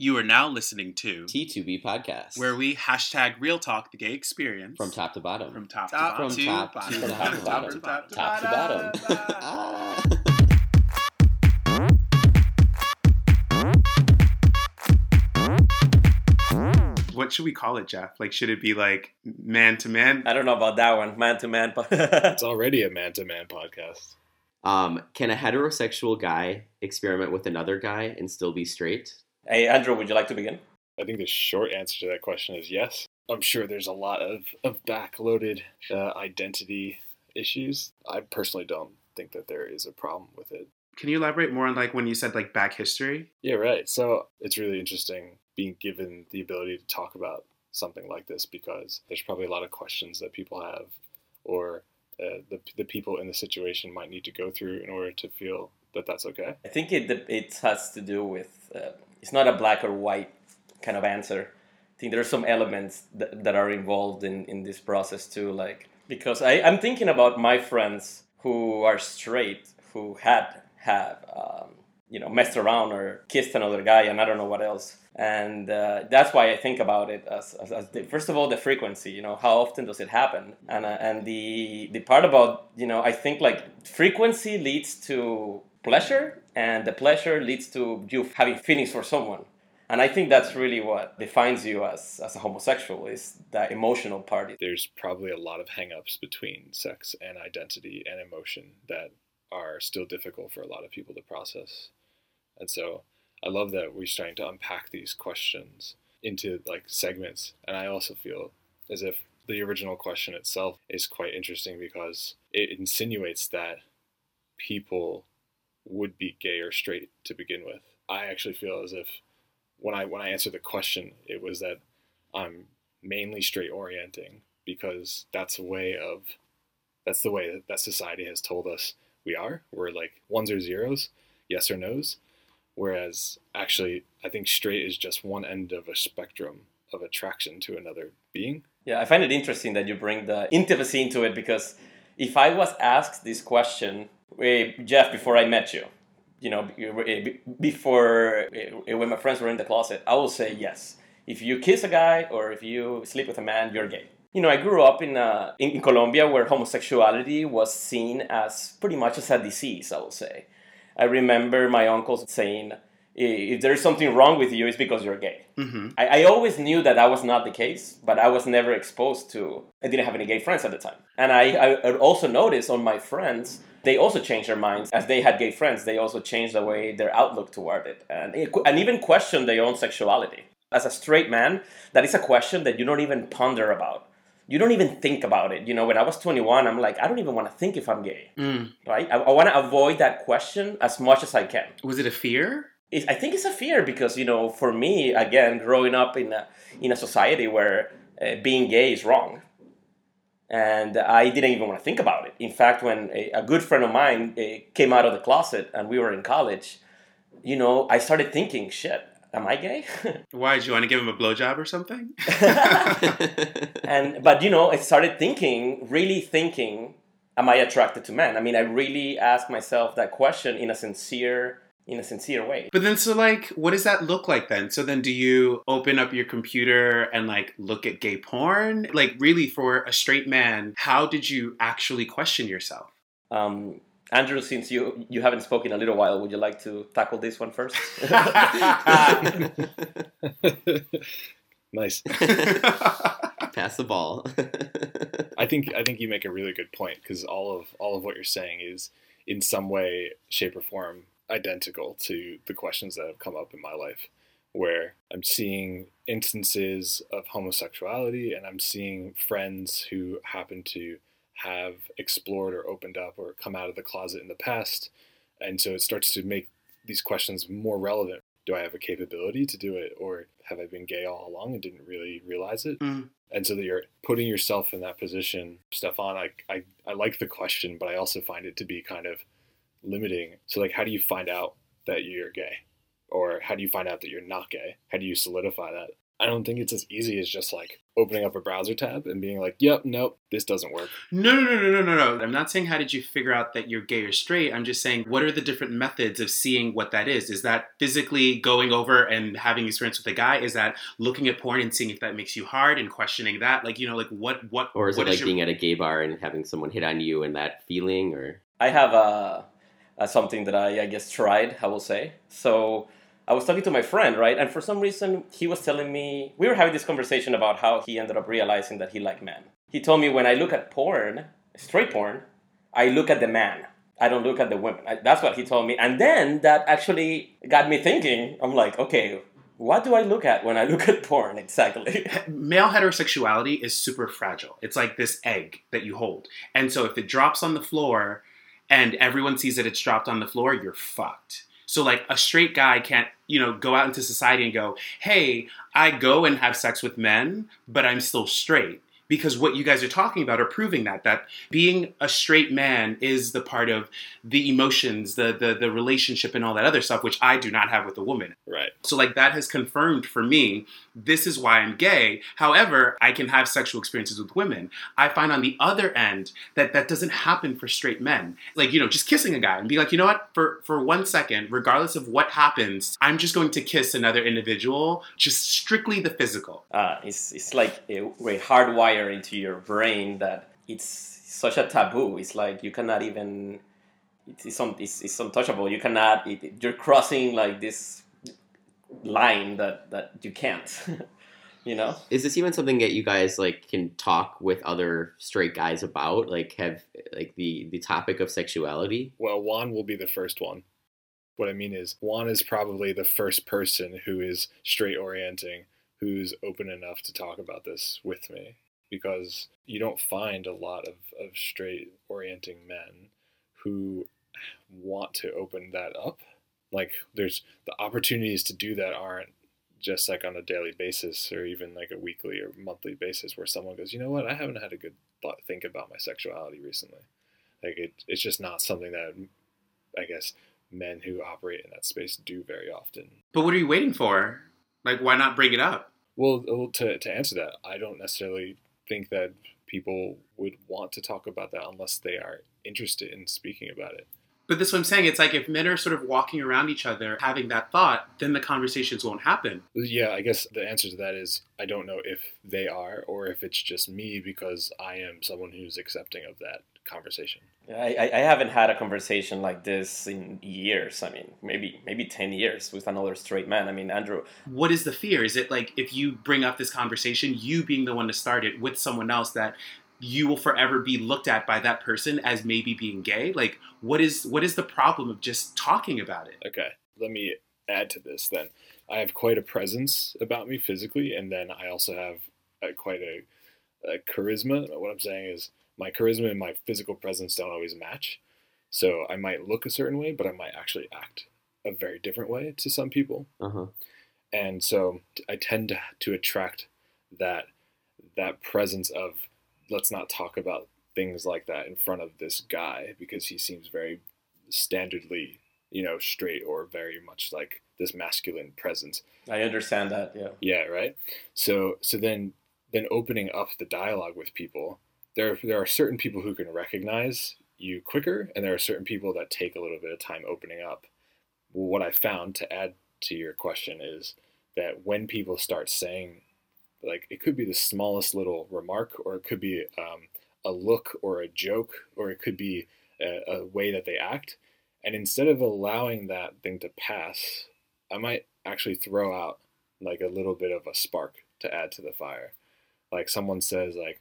You are now listening to T2B podcast, where we hashtag real talk the gay experience from top to bottom. from top, Top to From bottom. top to bottom, bottom. bottom, to bottom, top to bottom. Ah. What should we call it, Jeff? Like, should it be like man to man? I don't know about that one, man to man. It's already a man to man podcast. um, can a heterosexual guy experiment with another guy and still be straight? Hey, Andrew, would you like to begin? I think the short answer to that question is yes. I'm sure there's a lot of, of backloaded uh, identity issues. I personally don't think that there is a problem with it. Can you elaborate more on like when you said like back history? Yeah, right. So it's really interesting being given the ability to talk about something like this because there's probably a lot of questions that people have or uh, the, the people in the situation might need to go through in order to feel that that's okay. I think it it has to do with uh, it's not a black or white kind of answer. I think there are some elements that, that are involved in, in this process too. Like because I, I'm thinking about my friends who are straight who had have um, you know messed around or kissed another guy and I don't know what else. And uh, that's why I think about it as, as, as the, first of all the frequency. You know how often does it happen? And uh, and the the part about you know I think like frequency leads to pleasure and the pleasure leads to you having feelings for someone and i think that's really what defines you as, as a homosexual is that emotional part There's probably a lot of hangups between sex and identity and emotion that are still difficult for a lot of people to process. And so I love that we're starting to unpack these questions into like segments. And I also feel as if the original question itself is quite interesting because it insinuates that people would be gay or straight to begin with. I actually feel as if when I when I answered the question, it was that I'm mainly straight orienting because that's a way of that's the way that that society has told us we are. We're like ones or zeros, yes or no's. Whereas actually, I think straight is just one end of a spectrum of attraction to another being. yeah i find it interesting that you bring the intimacy into it because if i was asked this question eh, jeff before i met you you know eh, before eh, when my friends were in the closet i will say yes if you kiss a guy or if you sleep with a man you're gay you know i grew up in, uh, in, in colombia where homosexuality was seen as pretty much as a disease i will say i remember my uncles saying if there's something wrong with you it's because you're gay Mm-hmm. I, I always knew that that was not the case, but I was never exposed to. I didn't have any gay friends at the time, and I I also noticed on my friends they also changed their minds as they had gay friends. They also changed the way their outlook toward it, and it, and even questioned their own sexuality. As a straight man, that is a question that you don't even ponder about. You don't even think about it. You know, when I was 21, I'm like, I don't even want to think if I'm gay, Mm. right? I, I want to avoid that question as much as I can. Was it a fear? It, I think it's a fear because you know, for me, again, growing up in a in a society where uh, being gay is wrong, and I didn't even want to think about it. In fact, when a, a good friend of mine uh, came out of the closet and we were in college, you know, I started thinking, shit, am I gay? Why did you want to give him a blowjob or something? and but you know, I started thinking, really thinking, am I attracted to men? I mean, I really asked myself that question in a sincere in a sincere way. But then, so like, what does that look like then? So then, do you open up your computer and like look at gay porn? Like, really, for a straight man, how did you actually question yourself? Um, Andrew, since you you haven't spoken in a little while, would you like to tackle this one first? nice. Pass the ball. I think I think you make a really good point because all of all of what you're saying is in some way, shape, or form identical to the questions that have come up in my life, where I'm seeing instances of homosexuality and I'm seeing friends who happen to have explored or opened up or come out of the closet in the past, and so it starts to make these questions more relevant. Do I have a capability to do it, or have I been gay all along and didn't really realize it? Mm. and so that you're putting yourself in that position stefan I, I i like the question but i also find it to be kind of limiting so like how do you find out that you're gay or how do you find out that you're not gay how do you solidify that I don't think it's as easy as just like opening up a browser tab and being like, "Yep, nope, this doesn't work." No, no, no, no, no, no, no. I'm not saying how did you figure out that you're gay or straight. I'm just saying what are the different methods of seeing what that is? Is that physically going over and having experience with a guy? Is that looking at porn and seeing if that makes you hard and questioning that? Like, you know, like what, what, Or is what it like your- being at a gay bar and having someone hit on you and that feeling? Or I have a, a something that I, I guess tried. I will say so. I was talking to my friend, right, and for some reason he was telling me we were having this conversation about how he ended up realizing that he liked men. He told me when I look at porn, straight porn, I look at the man. I don't look at the women. I, that's what he told me, and then that actually got me thinking. I'm like, okay, what do I look at when I look at porn exactly? male heterosexuality is super fragile. It's like this egg that you hold. And so if it drops on the floor and everyone sees that it's dropped on the floor, you're fucked. So like a straight guy can't, you know, go out into society and go, "Hey, I go and have sex with men, but I'm still straight." Because what you guys are talking about are proving that that being a straight man is the part of the emotions, the the the relationship and all that other stuff which I do not have with a woman. Right. So like that has confirmed for me this is why I'm gay. However, I can have sexual experiences with women. I find on the other end that that doesn't happen for straight men. Like, you know, just kissing a guy and be like, "You know what? For for 1 second, regardless of what happens, I'm just going to kiss another individual, just strictly the physical." uh, it's, it's like a, a hardwire into your brain that it's such a taboo. It's like you cannot even. It's, it's, un, it's, it's untouchable. You cannot. It, it- you're crossing like this line that that you can't. you know. is this even something that you guys like can talk with other straight guys about? Like have like the the topic of sexuality? Well, Juan will be the first one. What I mean is, Juan is probably the first person who is straight orienting, who's open enough to talk about this with me. Because you don't find a lot of, of straight orienting men who want to open that up. Like, there's the opportunities to do that aren't just like on a daily basis or even like a weekly or monthly basis where someone goes, you know what, I haven't had a good thought, think about my sexuality recently. Like, it, it's just not something that I guess men who operate in that space do very often. But what are you waiting for? Like why not bring it up? Well, well, to to answer that, I don't necessarily think that people would want to talk about that unless they are interested in speaking about it. But this is what I'm saying. It's like if men are sort of walking around each other having that thought, then the conversations won't happen. Yeah, I guess the answer to that is I don't know if they are or if it's just me because I am someone who's accepting of that conversation. I, I I haven't had a conversation like this in years. I mean, maybe maybe ten years with another straight man. I mean, Andrew, what is the fear? Is it like if you bring up this conversation, you being the one to start it with someone else that you will forever be looked at by that person as maybe being gay? Like what is what is the problem of just talking about it? Okay, let me add to this then. I have quite a presence about me physically, and then I also have uh quite a, a charisma. What I'm saying is, my charisma and my physical presence don't always match. So I might look a certain way, but I might actually act a very different way to some people. Uh huh. and so I tend to, to attract that that presence of let's not talk about things like that in front of this guy because he seems very standardly you know straight or very much like this masculine presence I understand that. Yeah. yeah right so so then then opening up the dialogue with people there there are certain people who can recognize you quicker and there are certain people that take a little bit of time opening up. What i found to add to your question is that when people start saying like it could be the smallest little remark or it could be um, a look or a joke or it could be a, a way that they act and instead of allowing that thing to pass i might actually throw out like a little bit of a spark to add to the fire. Like someone says like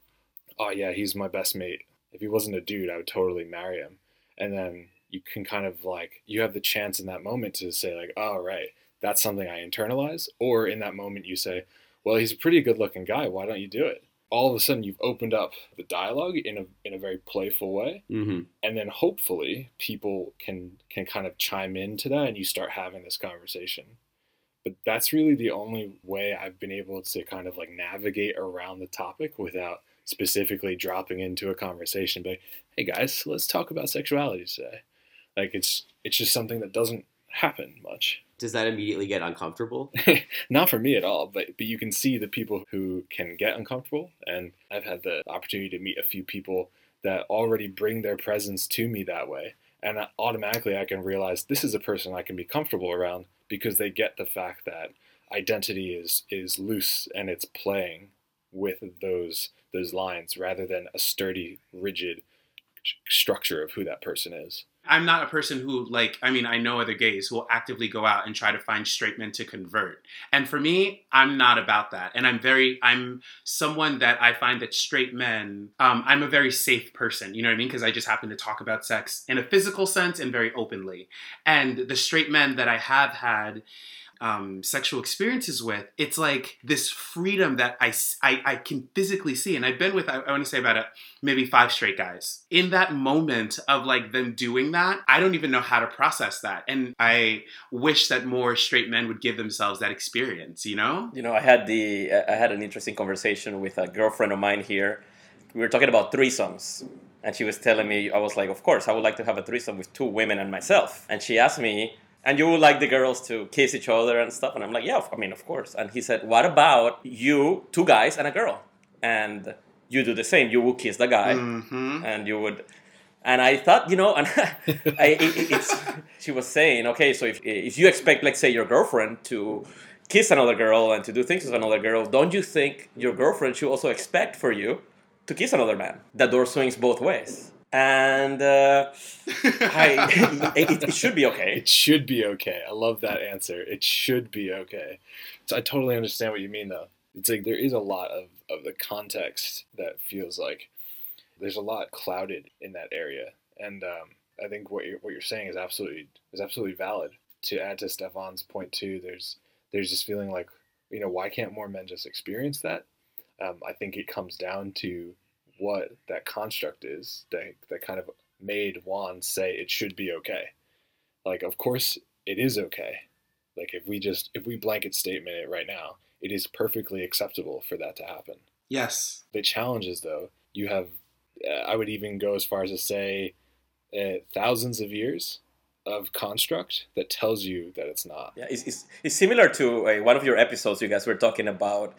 oh yeah he's my best mate. If he wasn't a dude i would totally marry him. And then you can kind of like you have the chance in that moment to say like oh right that's something i internalize. Or in that moment you say well he's a pretty good looking guy why don't you do it? All of a sudden you've opened up the dialogue in a in a very playful way. Mm-hmm. and then hopefully people can can kind of chime into that and you start having this conversation. But that's really the only way i've been able to kind of like navigate around the topic without specifically dropping into a conversation but hey guys let's talk about sexuality today like it's it's just something that doesn't happen much Does that immediately get uncomfortable? Not for me at all, but but you can see the people who can get uncomfortable, and I've had the opportunity to meet a few people that already bring their presence to me that way, and automatically I can realize this is a person I can be comfortable around because they get the fact that identity is is loose and it's playing with those those lines rather than a sturdy, rigid structure of who that person is. I'm not a person who like I mean I know other gays who will actively go out and try to find straight men to convert. And for me, I'm not about that. And I'm very I'm someone that I find that straight men um, I'm a very safe person, you know what I mean? Because I just happen to talk about sex in a physical sense and very openly. And the straight men that I have had um, sexual experiences with, it's like this freedom that I, I, I can physically see. And I've been with, I, I want to say about a, maybe five straight guys. In that moment of like them doing that, I don't even know how to process that. And I wish that more straight men would give themselves that experience, you know? You know, I had the, I had an interesting conversation with a girlfriend of mine here. We were talking about threesomes. And she was telling me, I was like, of course, I would like to have a threesome with two women and myself. And she asked me, and you would like the girls to kiss each other and stuff. And I'm like, yeah, I mean, of course. And he said, what about you, two guys and a girl? And you do the same. You would kiss the guy, Mm-hmm. and you would. And I thought, you know, and I, it, it's, she was saying, okay, so if, if you expect, let's say, your girlfriend to kiss another girl and to do things with another girl, don't you think your girlfriend should also expect for you to kiss another man? The door swings both ways and uh, I, it, it, should be okay. It should be okay. I love that answer. It should be okay. So I totally understand what you mean, though. It's like there is a lot of, of the context that feels like there's a lot clouded in that area, and um, I think what you're what you're saying is absolutely is absolutely valid. To add to Stefan's point too, there's there's this feeling like you know why can't more men just experience that? Um, I think it comes down to what that construct is that, that kind of made Juan say it should be okay. Like, of course, it is okay. Like, if we just, if we blanket statement it right now, it is perfectly acceptable for that to happen. Yes. The challenge is, though, you have, uh, I would even go as far as to say, uh, thousands of years of construct that tells you that it's not. Yeah, it's, it's, it's similar to uh, one of your episodes you guys were talking about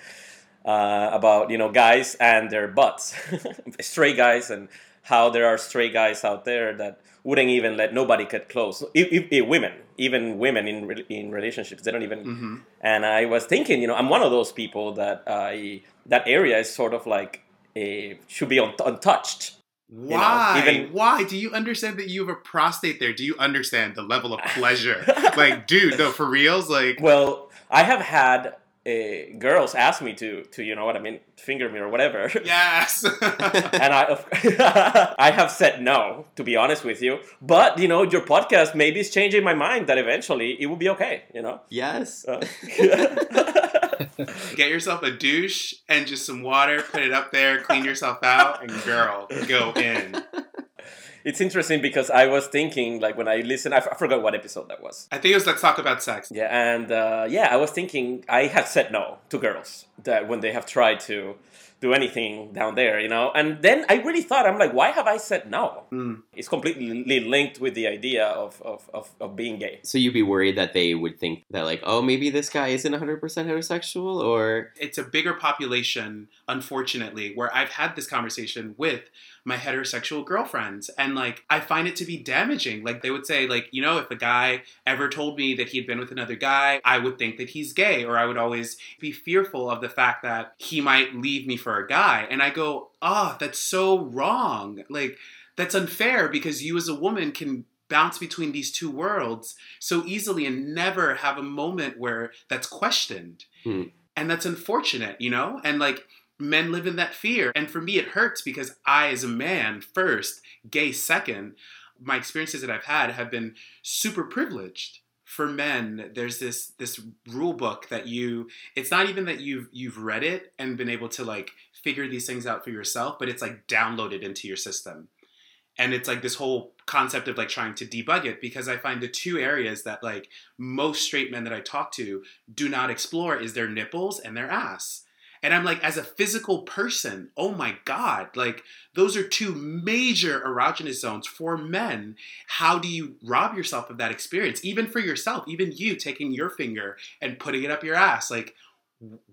uh, about you know guys and their butts, stray guys, and how there are stray guys out there that wouldn't even let nobody get close. If, if, if women, even women in in relationships, they don't even. Mm-hmm. And I was thinking, you know, I'm one of those people that I that area is sort of like a should be un, untouched. Why? You know, even- Why? Do you understand that you have a prostate there? Do you understand the level of pleasure? like, dude, no, for reals? Like, Well, I have had uh, girls ask me to to you know what I mean, finger me or whatever. yes. and I, I have said no, to be honest with you. But you know, your podcast maybe is changing my mind that eventually it will be okay. You know. Yes. Uh, Get yourself a douche and just some water, put it up there, clean yourself out, and girl, go in. It's interesting because I was thinking, like when I listened, I, f- I forgot what episode that was. I think it was Let's Talk About Sex. Yeah, and uh, yeah, I was thinking I have said no to girls that when they have tried to do anything down there, you know. And then I really thought, I'm like, why have I said no? Mm. It's completely linked with the idea of, of, of, of being gay. So you'd be worried that they would think that like, oh, maybe this guy isn't 100% heterosexual, or It's a bigger population, unfortunately, where I've had this conversation with my heterosexual girlfriends and like I find it to be damaging. Like they would say like, you know, if a guy ever told me that he had been with another guy, I would think that he's gay or I would always be fearful of the fact that he might leave me for a guy. And I go, "Oh, that's so wrong." Like that's unfair because you as a woman can bounce between these two worlds so easily and never have a moment where that's questioned. Hmm. And that's unfortunate, you know? And like men live in that fear. And for me, it hurts because I, as a man, first, gay second, my experiences that I've had have been super privileged. For men, there's this this rule book that you it's not even that you've you've read it and been able to like figure these things out for yourself, but it's like downloaded into your system. And it's like this whole concept of like trying to debug it because I find the two areas that like most straight men that I talk to do not explore is their nipples and their ass And I'm like, as a physical person, oh my God, like those are two major erogenous zones for men. How do you rob yourself of that experience? Even for yourself, even you taking your finger and putting it up your ass. Like,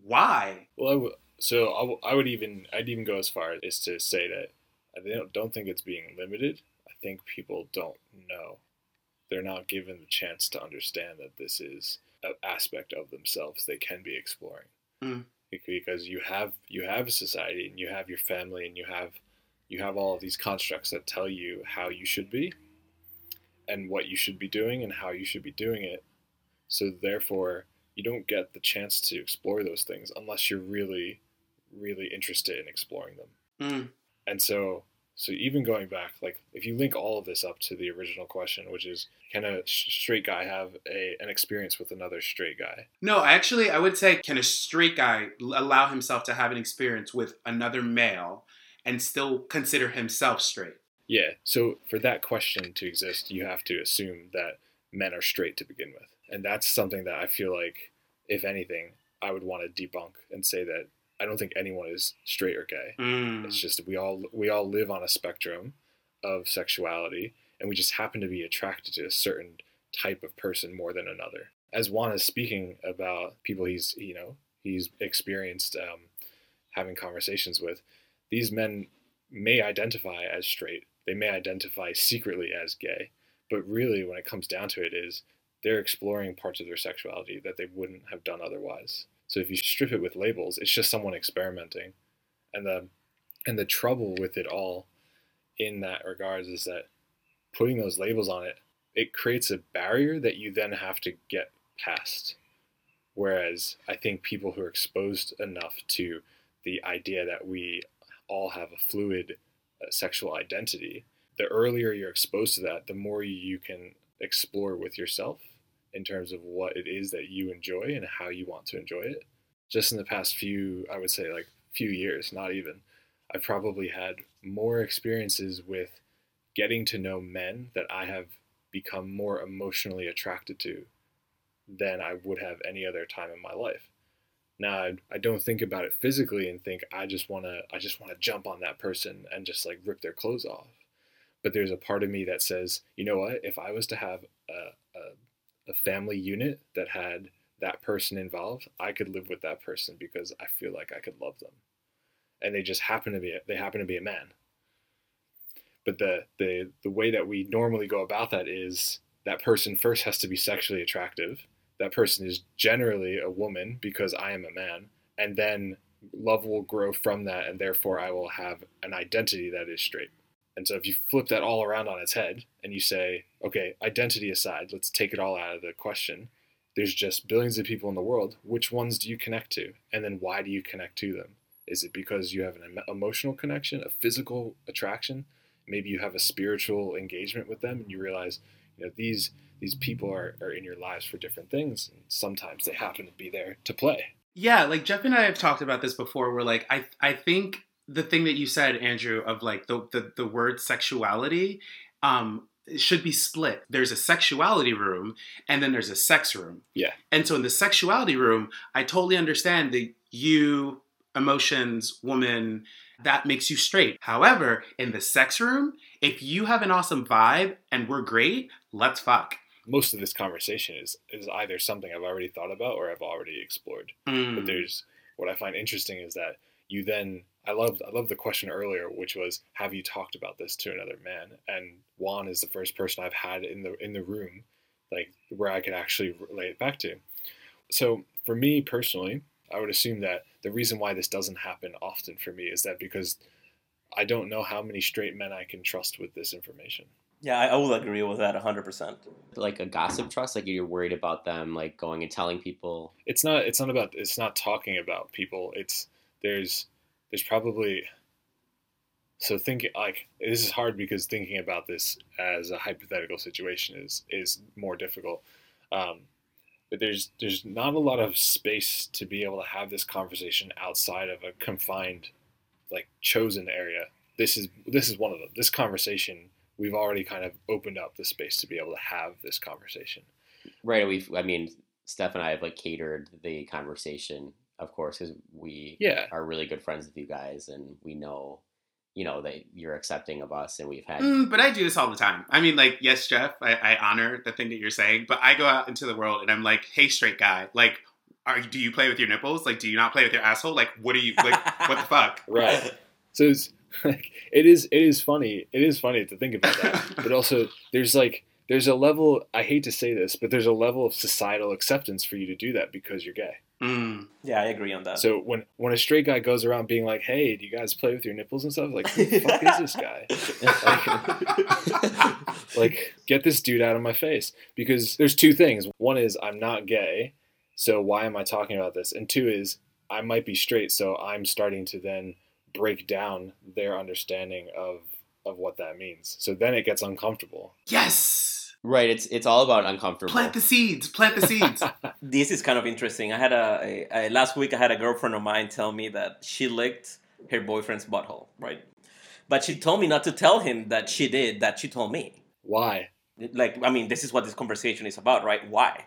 why? Well, I w- so I, w- I would even I'd even go as far as to say that I don't don't think it's being limited. I think people don't know. They're not given the chance to understand that this is an aspect of themselves they can be exploring. Mm. Because you have you have a society and you have your family and you have you have all of these constructs that tell you how you should be and what you should be doing and how you should be doing it. So therefore, you don't get the chance to explore those things unless you're really, really interested in exploring them. Mm. And so, so even going back, like if you link all of this up to the original question, which is, can a straight guy have a an experience with another straight guy? No, actually, I would say, can a straight guy allow himself to have an experience with another male and still consider himself straight? Yeah. So for that question to exist, you have to assume that men are straight to begin with. And that's something that I feel like, if anything, I would want to debunk and say that I don't think anyone is straight or gay. Mm. It's just we all we all live on a spectrum of sexuality, and we just happen to be attracted to a certain type of person more than another. As Juan is speaking about people he's you know he's experienced um, having conversations with, these men may identify as straight. They may identify secretly as gay, but really, when it comes down to it, is they're exploring parts of their sexuality that they wouldn't have done otherwise. So if you strip it with labels, it's just someone experimenting. And the and the trouble with it all in that regards is that putting those labels on it, it creates a barrier that you then have to get past. Whereas I think people who are exposed enough to the idea that we all have a fluid uh, sexual identity, the earlier you're exposed to that, the more you can explore with yourself in terms of what it is that you enjoy and how you want to enjoy it. Just in the past few, I would say like few years, not even, I've probably had more experiences with getting to know men that I have become more emotionally attracted to than I would have any other time in my life. Now I, I don't think about it physically and think I just want to I just want to jump on that person and just like rip their clothes off. But there's a part of me that says, you know what? If I was to have a, a, a family unit that had that person involved, I could live with that person because I feel like I could love them. And they just happen to be a, they happen to be a man. But the the the way that we normally go about that is that person first has to be sexually attractive. That person is generally a woman because I am a man, and then love will grow from that, and therefore I will have an identity that is straight. And so if you flip that all around on its head and you say, okay, identity aside, let's take it all out of the question. There's just billions of people in the world. Which ones do you connect to? And then why do you connect to them? Is it because you have an emotional connection, a physical attraction? Maybe you have a spiritual engagement with them and you realize, you know, these these people are, are in your lives for different things. And sometimes they happen to be there to play. Yeah, like Jeff and I have talked about this before. We're like, I I think the thing that you said, Andrew, of like the the, the word sexuality, um, should be split. There's a sexuality room and then there's a sex room. Yeah. And so in the sexuality room, I totally understand that you, emotions, woman, that makes you straight. However, in the sex room, if you have an awesome vibe and we're great, let's fuck. Most of this conversation is is either something I've already thought about or I've already explored. Mm. But there's what I find interesting is that you then I love I love the question earlier, which was, have you talked about this to another man? And Juan is the first person I've had in the in the room, like where I could actually relate it back to. So for me personally, I would assume that the reason why this doesn't happen often for me is that because I don't know how many straight men I can trust with this information. Yeah, I, I will agree with that 100%. Like a gossip trust, like you're worried about them like going and telling people. It's not it's not about it's not talking about people. It's there's there's probably so thinking like this is hard because thinking about this as a hypothetical situation is is more difficult. Um, but there's there's not a lot of space to be able to have this conversation outside of a confined, like chosen area. This is this is one of them. This conversation we've already kind of opened up the space to be able to have this conversation. Right. We've. I mean, Steph and I have like catered the conversation of course, because we Yeah. are really good friends with you guys, and we know, you know, that you're accepting of us, and we've had. Mm, but I do this all the time. I mean, like, yes, Jeff, I, I honor the thing that you're saying, but I go out into the world and I'm like, hey, straight guy, like, are do you play with your nipples? Like, do you not play with your asshole? Like, what do you like? what the fuck? Right. So it's like it is it is funny. It is funny to think about that. but also there's like there's a level I hate to say this, but there's a level of societal acceptance for you to do that because you're gay. Mm. Yeah, I agree on that. So when when a straight guy goes around being like, "Hey, do you guys play with your nipples and stuff?" Like, who the fuck is this guy? Like, get this dude out of my face. Because there's two things. One is I'm not gay, so why am I talking about this? And two is I might be straight, so I'm starting to then break down their understanding of of what that means. So then it gets uncomfortable. Yes, Right. It's it's all about uncomfortable. plant the seeds. Plant the seeds. this is kind of interesting. I had a, a, a last week. I had a girlfriend of mine tell me that she licked her boyfriend's butthole, right? But she told me not to tell him that she did. That she told me. Why? Like, I mean, this is what this conversation is about, right? Why?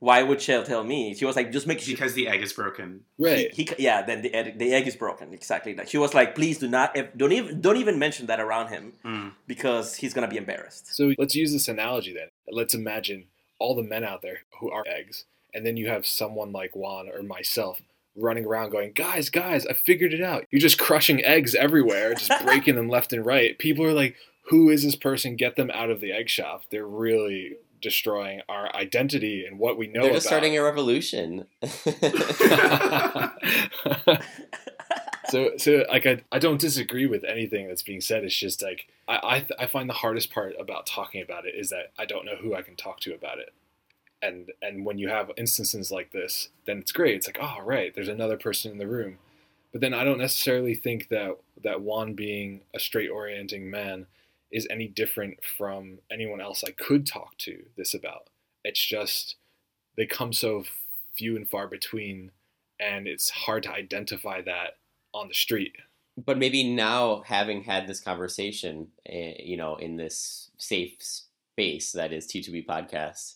Why would she tell me? She was like, just make sure. because the egg is broken. Right. He, he, yeah, then the egg, the egg is broken. Exactly. Like she was like, please do not, if, don't even, don't even mention that around him Mm. because he's gonna be embarrassed. So let's use this analogy then. Let's imagine all the men out there who are eggs, and then you have someone like Juan or myself running around going, Guys, guys, I figured it out. You're just crushing eggs everywhere, just breaking them left and right. People are like, Who is this person? Get them out of the egg shop. They're really destroying our identity and what we know They're just about. starting a revolution. so so like I, I don't disagree with anything that's being said it's just like I, I I find the hardest part about talking about it is that I don't know who I can talk to about it and and when you have instances like this then it's great it's like oh right there's another person in the room but then I don't necessarily think that that Juan being a straight orienting man is any different from anyone else I could talk to this about it's just they come so few and far between and it's hard to identify that on the street. but maybe now having had this conversation eh, you know in this safe space that is t2b podcast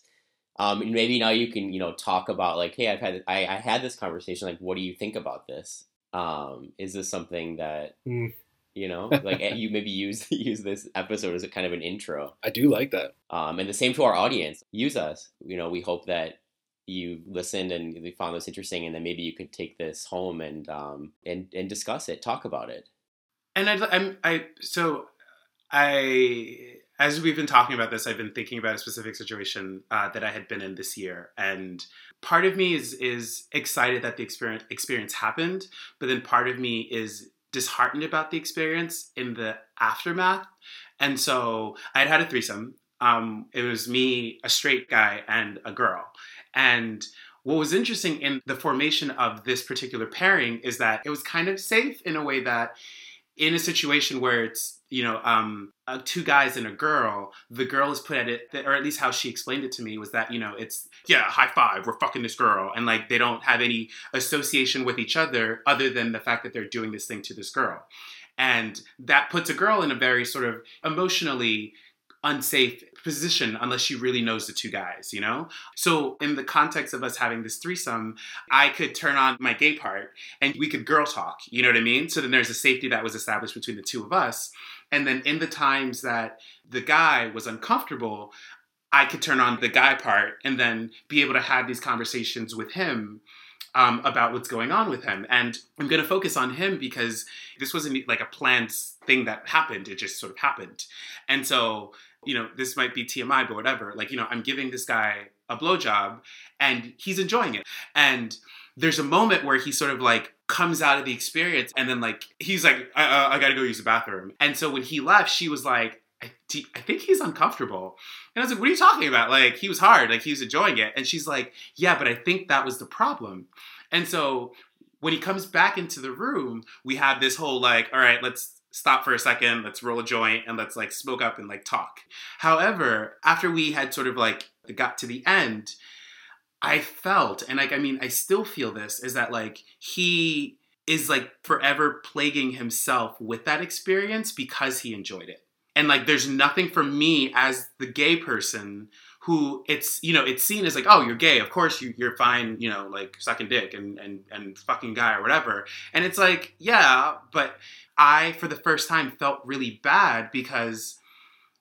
um, and maybe now you can you know talk about like hey i've had I, I had this conversation like what do you think about this um, is this something that Hmm. You know? Like eh, you maybe use use this episode as a kind of an intro. I do like that. um, and the same to our audience. Use us. You know we hope that you listened and you found this interesting and then maybe you could take this home and um, and and discuss it talk about it. And I, I'm, I, so I, as we've been talking about this, I've been thinking about a specific situation uh, that I had been in this year, and part of me is is excited that the experience experience happened, but then part of me is disheartened about the experience in the aftermath. And so I had had a threesome. Um, it was me, a straight guy, and a girl, and what was interesting in the formation of this particular pairing is that it was kind of safe in a way that in a situation where it's you know um, uh, two guys and a girl the girl is put at it or at least how she explained it to me was that you know it's yeah high five we're fucking this girl and like they don't have any association with each other other than the fact that they're doing this thing to this girl and that puts a girl in a very sort of emotionally unsafe position unless she really knows the two guys, you know? So, in the context of us having this threesome, I could turn on my gay part and we could girl talk, you know what I mean? So then there's a safety that was established between the two of us. And then in the times that the guy was uncomfortable, I could turn on the guy part and then be able to have these conversations with him um, about what's going on with him. And I'm going to focus on him because this wasn't like a planned thing that happened. It just sort of happened. And so, you know, this might be TMI, but whatever. Like, you know, I'm giving this guy a blowjob and he's enjoying it. And there's a moment where he sort of like comes out of the experience and then like he's like, I, I, I gotta go use the bathroom. And so when he left, she was like, I, I think he's uncomfortable. And I was like, what are you talking about? Like, he was hard, like, he was enjoying it. And she's like, yeah, but I think that was the problem. And so when he comes back into the room, we have this whole, like, all right, let's stop for a second, let's roll a joint, and let's, like, smoke up and, like, talk. However, after we had sort of, like, got to the end, I felt, and, like, I mean, I still feel this, is that, like, he is, like, forever plaguing himself with that experience because he enjoyed it. And like, there's nothing for me as the gay person who it's you know it's seen as like oh you're gay of course you, you're fine you know like sucking dick and, and and fucking guy or whatever and it's like yeah but i for the first time felt really bad because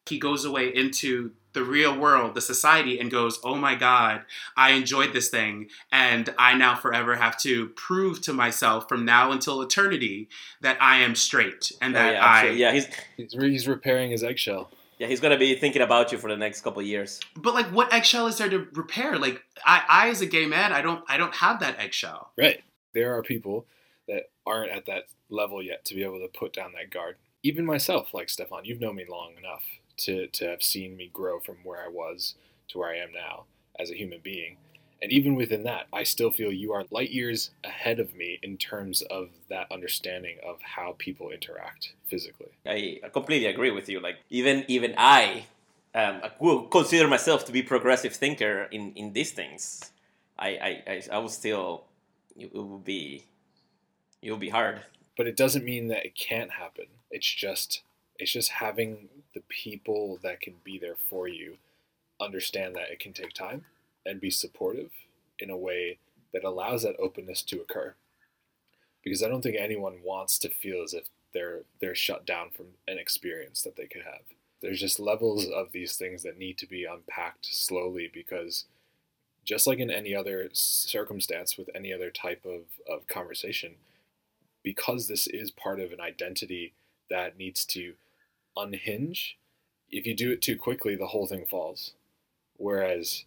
he goes away into the real world the society and goes oh my god i enjoyed this thing and i now forever have to prove to myself from now until eternity that i am straight and Oh, that yeah, i absolutely. yeah, he's He's, re- he's repairing his eggshell. yeah he's gonna be thinking about you for the next couple of years. but like what eggshell is there to repair like i i as a gay man i don't i don't have that eggshell Right. There are people that aren't at that level yet to be able to put down that guard. Even myself, like Stefan, you've known me long enough to, to have seen me grow from where I was to where I am now as a human being. And even within that, I still feel you are light years ahead of me in terms of that understanding of how people interact physically. I, completely agree with you. Like even even I, um, I will consider myself to be a progressive thinker in in these things. I I I, I will still it will be it will be hard. but it doesn't mean that it can't happen. It's just it's just having the people that can be there for you understand that it can take time and be supportive in a way that allows that openness to occur. Because I don't think anyone wants to feel as if they're they're shut down from an experience that they could have. There's just levels of these things that need to be unpacked slowly because just like in any other circumstance with any other type of, of conversation, because this is part of an identity that needs to unhinge, if you do it too quickly, the whole thing falls. Whereas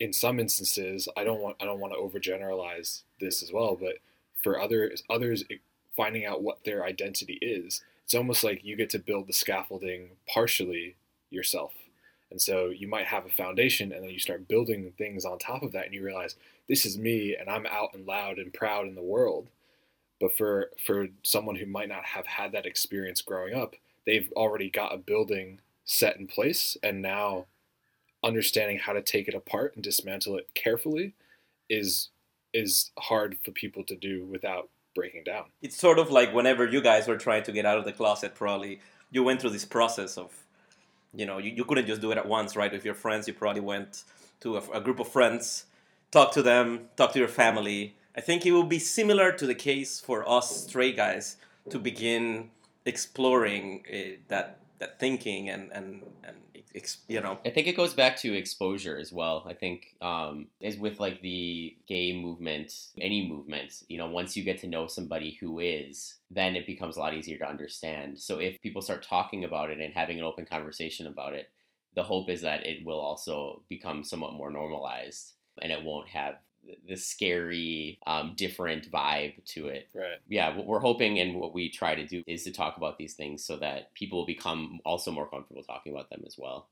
in some instances, I don't want I don't want to overgeneralize this as well, but for others others finding out what their identity is, it's almost like you get to build the scaffolding partially yourself. And so you might have a foundation and then you start building things on top of that and you realize this is me and I'm out and loud and proud in the world. But for for someone who might not have had that experience growing up, they've already got a building set in place and now understanding how to take it apart and dismantle it carefully is is hard for people to do without breaking down. It's sort of like whenever you guys were trying to get out of the closet, probably you went through this process of, you know, you, you couldn't just do it at once, right? With your friends, you probably went to a, a group of friends, talk to them, talk to your family. I think it will be similar to the case for us straight guys to begin exploring uh, that that thinking and and and you know I think it goes back to exposure as well. I think um, with like the gay movement, any movement. You know, once you get to know somebody who is, then it becomes a lot easier to understand. So if people start talking about it and having an open conversation about it, the hope is that it will also become somewhat more normalized, and it won't have the scary, um, different vibe to it Right. yeah, what we're hoping and what we try to do is to talk about these things so that people will become also more comfortable talking about them as well.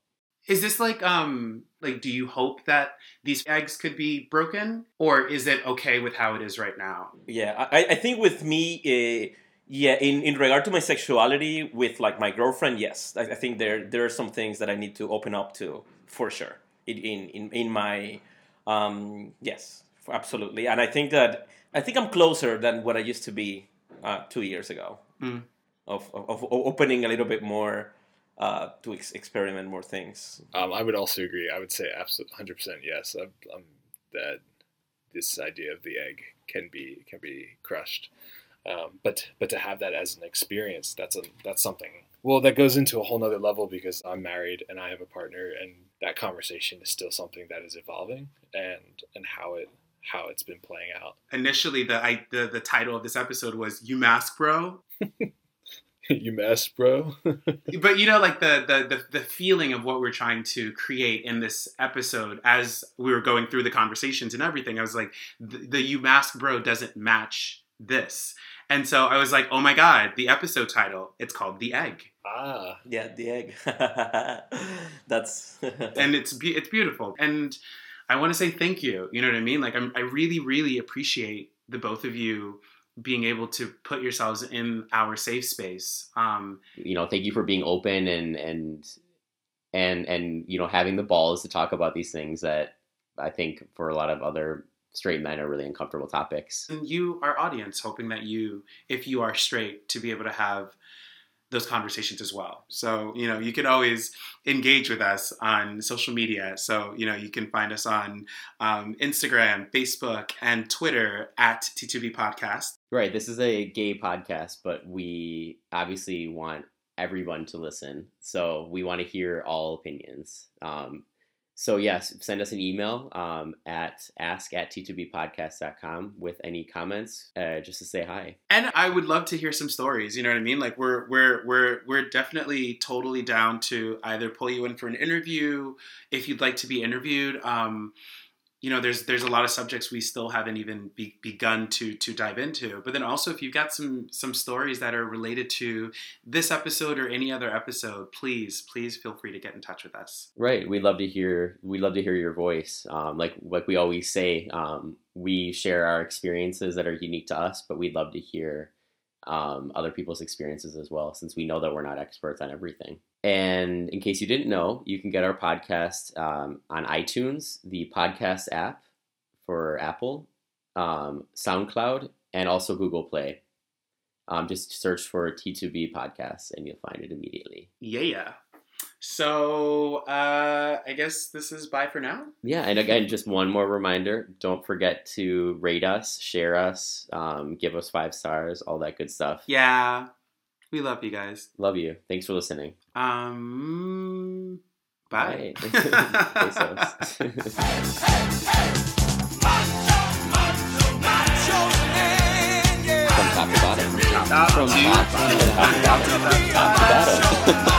Is this like um like do you hope that these eggs could be broken or is it okay with how it is right now? Yeah, I, I think with me, uh, yeah, in, in regard to my sexuality with like my girlfriend, yes, I, I think there there are some things that I need to open up to for sure. In in in, in my um, yes, absolutely, and I think that I think I'm closer than what I used to be uh, two years ago. Mm. Of, of of opening a little bit more uh, to ex- experiment more things. Um, I would also agree. I would say absolutely 100% yes. I'm, I'm, that this idea of the egg can be can be crushed. Um, but but to have that as an experience, that's a that's something. Well, that goes into a whole nother level because I'm married and I have a partner, and that conversation is still something that is evolving, and and how it how it's been playing out. Initially the I the, the title of this episode was You Mask Bro. you mess, bro. but you know like the, the the the feeling of what we're trying to create in this episode as we were going through the conversations and everything i was like the, the you mask bro doesn't match this and so i was like oh my god the episode title it's called the egg. Ah, Yeah, the egg. That's and it's be- it's beautiful. And i want to say thank you you know what i mean? Like I'm, i really really appreciate the both of you being able to put yourselves in our safe space. Um, You know, thank you for being open and and and and you know having the balls to talk about these things that I think for a lot of other straight men are really uncomfortable topics. and you, our audience, hoping that you, if you are straight, to be able to have those conversations as well. So, you know, you can always engage with us on social media. So, you know, you can find us on um, Instagram, Facebook, and Twitter at T2B Podcast. Right. This is a gay podcast, but we obviously want everyone to listen. So we want to hear all opinions. Um, so yes, send us an email um, at ask at t2bpodcast.com with any comments, uh, just to say hi. And I would love to hear some stories. You know what I mean? Like we're we're we're we're definitely totally down to either pull you in for an interview if you'd like to be interviewed. Um, you know, there's there's a lot of subjects we still haven't even be, begun to to dive into. But then also, if you've got some some stories that are related to this episode or any other episode, please please feel free to get in touch with us. Right. We'd love to hear. We'd love to hear your voice. Um, like like we always say, um, we share our experiences that are unique to us, but we'd love to hear um, other people's experiences as well, since we know that we're not experts on everything. And in case you didn't know, you can get our podcast um, on iTunes, the podcast app for Apple, um, SoundCloud, and also Google Play. Um, just search for T2B Podcasts and you'll find it immediately. Yeah. yeah. So uh, I guess this is bye for now. Yeah, and again, just one more reminder don't forget to rate us, share us, um, give us five stars, all that good stuff. Yeah. We love you guys. Love you. Thanks for listening. Um, bye. From top to bottom. From top to bottom.